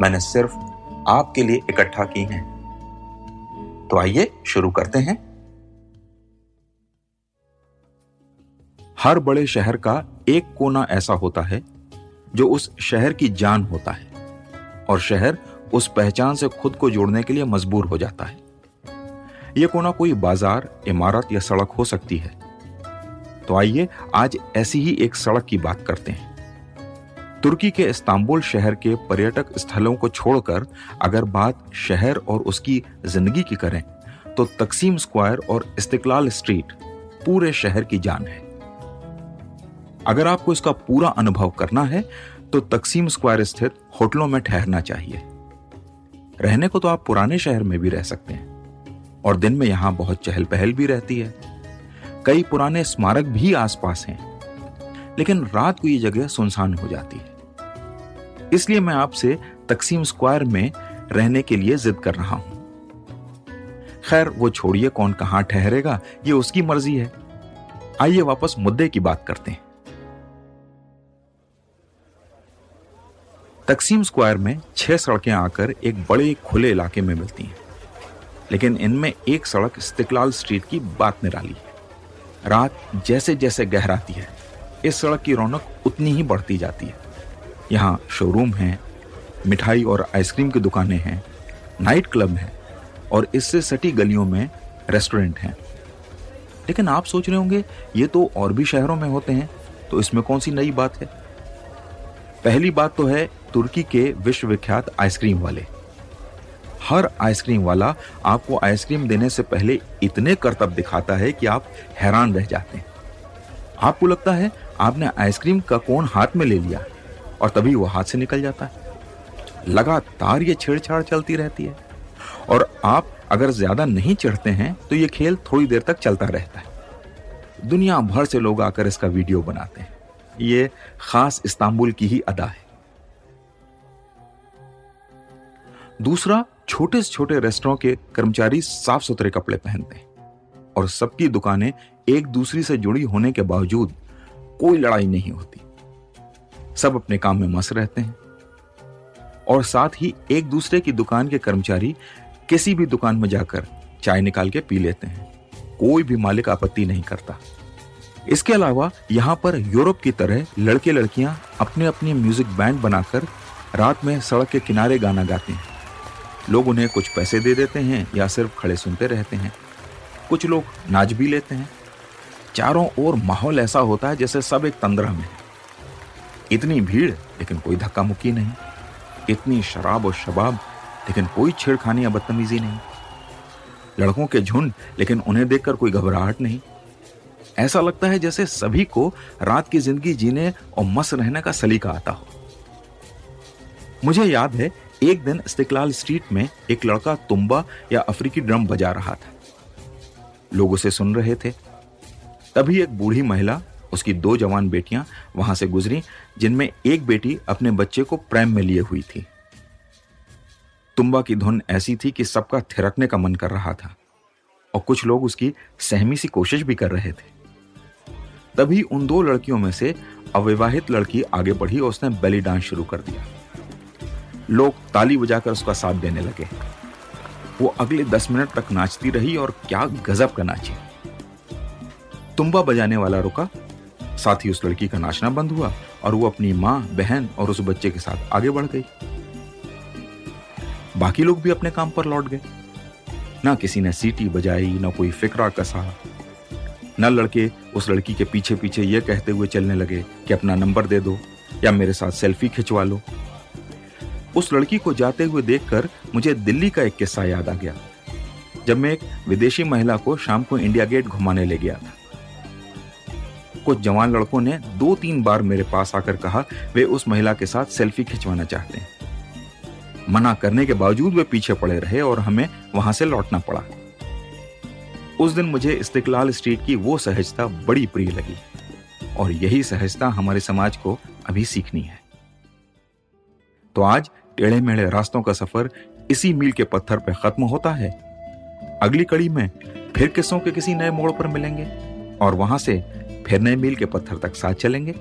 मैंने सिर्फ़ आपके लिए इकट्ठा की हैं। तो आइए शुरू करते हैं। हर बड़े शहर का एक कोना ऐसा होता है, जो उस शहर की जान होता है, और शहर उस पहचान से खुद को जोड़ने के लिए मजबूर हो जाता है। यह कोना कोई बाज़ार, इमारत या सड़क हो सकती है। तो आइए आज ऐसी ही एक सड़क की बात करते हैं। तुर्की के इस्तांबुल शहर के पर्यटक स्थलों को छोड़कर अगर बात शहर और उसकी ज़िंदगी की करें तो तकसीम स्क्वायर और इस्तिकलाल स्ट्रीट पूरे शहर की जान है। अगर आपको इसका पूरा अनुभव करना है तो तकसीम स्क्वायर स्थित होटलों में ठहरना चाहिए। रहने को तो आप पुराने शहर में भी रह सकते हैं, और दिन में यहाँ बहुत चहल पहल भी रहती है। कई पुराने स्मारक भी आसपास हैं लेकिन रात को ये जगह सुनसान हो जाती है। इसलिए मैं आपसे तकसीम स्क्वायर में रहने के लिए जिद कर रहा हूँ। खैर, वो छोड़िए, कौन कहाँ ठहरेगा, ये उसकी मर्ज़ी है। आइए वापस मुद्दे की बात करते हैं। तकसीम स्क्वायर में छह सड़कें आकर एक बड़े खुले इलाके में मिलती हैं, लेकिन इनमें एक सड़क इस्तिकलाल स्ट्रीट की बात निराली है। रात जैसे जैसे गहराती है इस सड़क की रौनक उतनी ही बढ़ती जाती है। यहाँ शोरूम हैं, मिठाई और आइसक्रीम की दुकानें हैं नाइट क्लब हैं और इससे सटी गलियों में रेस्टोरेंट हैं। लेकिन आप सोच रहे होंगे, ये तो और भी शहरों में होते हैं तो इसमें कौन सी नई बात है? पहली बात तो है तुर्की के विश्वविख्यात आइसक्रीम वाले। हर आइसक्रीम वाला आपको आइसक्रीम देने से पहले इतने करतब दिखाता है कि आप हैरान रह जाते हैं। आपको लगता है आपने आइसक्रीम का कोण हाथ में ले लिया और तभी वो हाथ से निकल जाता है। लगातार ये छेड़छाड़ चलती रहती है। और आप अगर ज़्यादा नहीं चढ़ते हैं तो ये खेल थोड़ी देर तक चलता रहता है। दुनिया भर से लोग आकर इसका वीडियो बनाते हैं। ये खास इस्तांबुल की ही अदा है। दूसरा, छोटे से छोटे रेस्टोरों के कर्मचारी साफ़ सुथरे कपड़े पहनते हैं और सबकी दुकानें एक दूसरी से जुड़ी होने के बावजूद कोई लड़ाई नहीं होती। सब अपने काम में मस्त रहते हैं। और साथ ही एक दूसरे की दुकान के कर्मचारी किसी भी दुकान में जाकर चाय निकाल के पी लेते हैं। कोई भी मालिक आपत्ति नहीं करता। इसके अलावा यहाँ पर यूरोप की तरह लड़के लड़कियाँ अपने अपने म्यूज़िक बैंड बनाकर रात में सड़क के किनारे गाना गाते हैं। लोग उन्हें कुछ पैसे दे देते हैं या सिर्फ़ खड़े सुनते रहते हैं। कुछ लोग नाच भी लेते हैं। चारों ओर माहौल ऐसा होता है जैसे सब एक तंद्रा में है। इतनी भीड़, लेकिन कोई धक्का मुक्की नहीं। इतनी शराब और शबाब, लेकिन कोई छेड़खानी या बदतमीजी नहीं। लड़कों के झुंड, लेकिन उन्हें देखकर कोई घबराहट नहीं। ऐसा लगता है जैसे सभी को रात की ज़िंदगी जीने और मस्त रहने का सलीका आता हो। मुझे याद है, एक दिन इस्तिकलाल स्ट्रीट में एक लड़का तुम्बा या अफ्रीकी ड्रम बजा रहा था। लोग उसे सुन रहे थे। तभी एक बूढ़ी महिला, उसकी दो जवान बेटियाँ वहाँ से गुजरी, जिनमें एक बेटी अपने बच्चे को प्रेम में लिए हुई थी। तुम्बा की धुन ऐसी थी कि सबका थिरकने का मन कर रहा था, और कुछ लोग उसकी सहमी सी कोशिश भी कर रहे थे। तभी उन दो लड़कियों में से अविवाहित लड़की आगे बढ़ी और उसने बेली डांस शुरू कर दिया। लोग ताली बजाकर उसका साथ देने लगे। वो अगले दस मिनट तक नाचती रही और क्या गजब का नाची। तुम्बा बजाने वाला रुका। साथ ही उस लड़की का नाचना बंद हुआ और वो अपनी माँ, बहन और उस बच्चे के साथ आगे बढ़ गई। बाकी लोग भी अपने काम पर लौट गए। ना किसी ने सीटी बजाई, ना कोई फिक्रा कसा। न लड़के उस लड़की के पीछे पीछे ये कहते हुए चलने लगे कि अपना नंबर दे दो या मेरे साथ सेल्फी खिंचवा लो। उस लड़की को जाते हुए देखकर मुझे दिल्ली का एक किस्सा याद आ गया, जब मैं एक विदेशी महिला को शाम को इंडिया गेट घुमाने ले गया था। कुछ जवान लड़कों ने दो तीन बार मेरे पास आकर कहा, वे उस महिला के साथ सेल्फी खिंचवाना चाहते हैं। मना करने के बावजूद वे पीछे पड़े रहे और हमें वहाँ से लौटना पड़ा। उस दिन मुझे इस्तिकलाल स्ट्रीट की वो सहजता बड़ी प्रिय लगी और यही सहजता हमारे समाज को अभी सीखनी है। तो आज टेढ़े मेढ़े रास्तों का सफ़र इसी मील के पत्थर पर खत्म होता है। अगली कड़ी में फिर किस्सों के किसी नए मोड़ पर मिलेंगे और वहाँ से फिर नए मील के पत्थर तक साथ चलेंगे।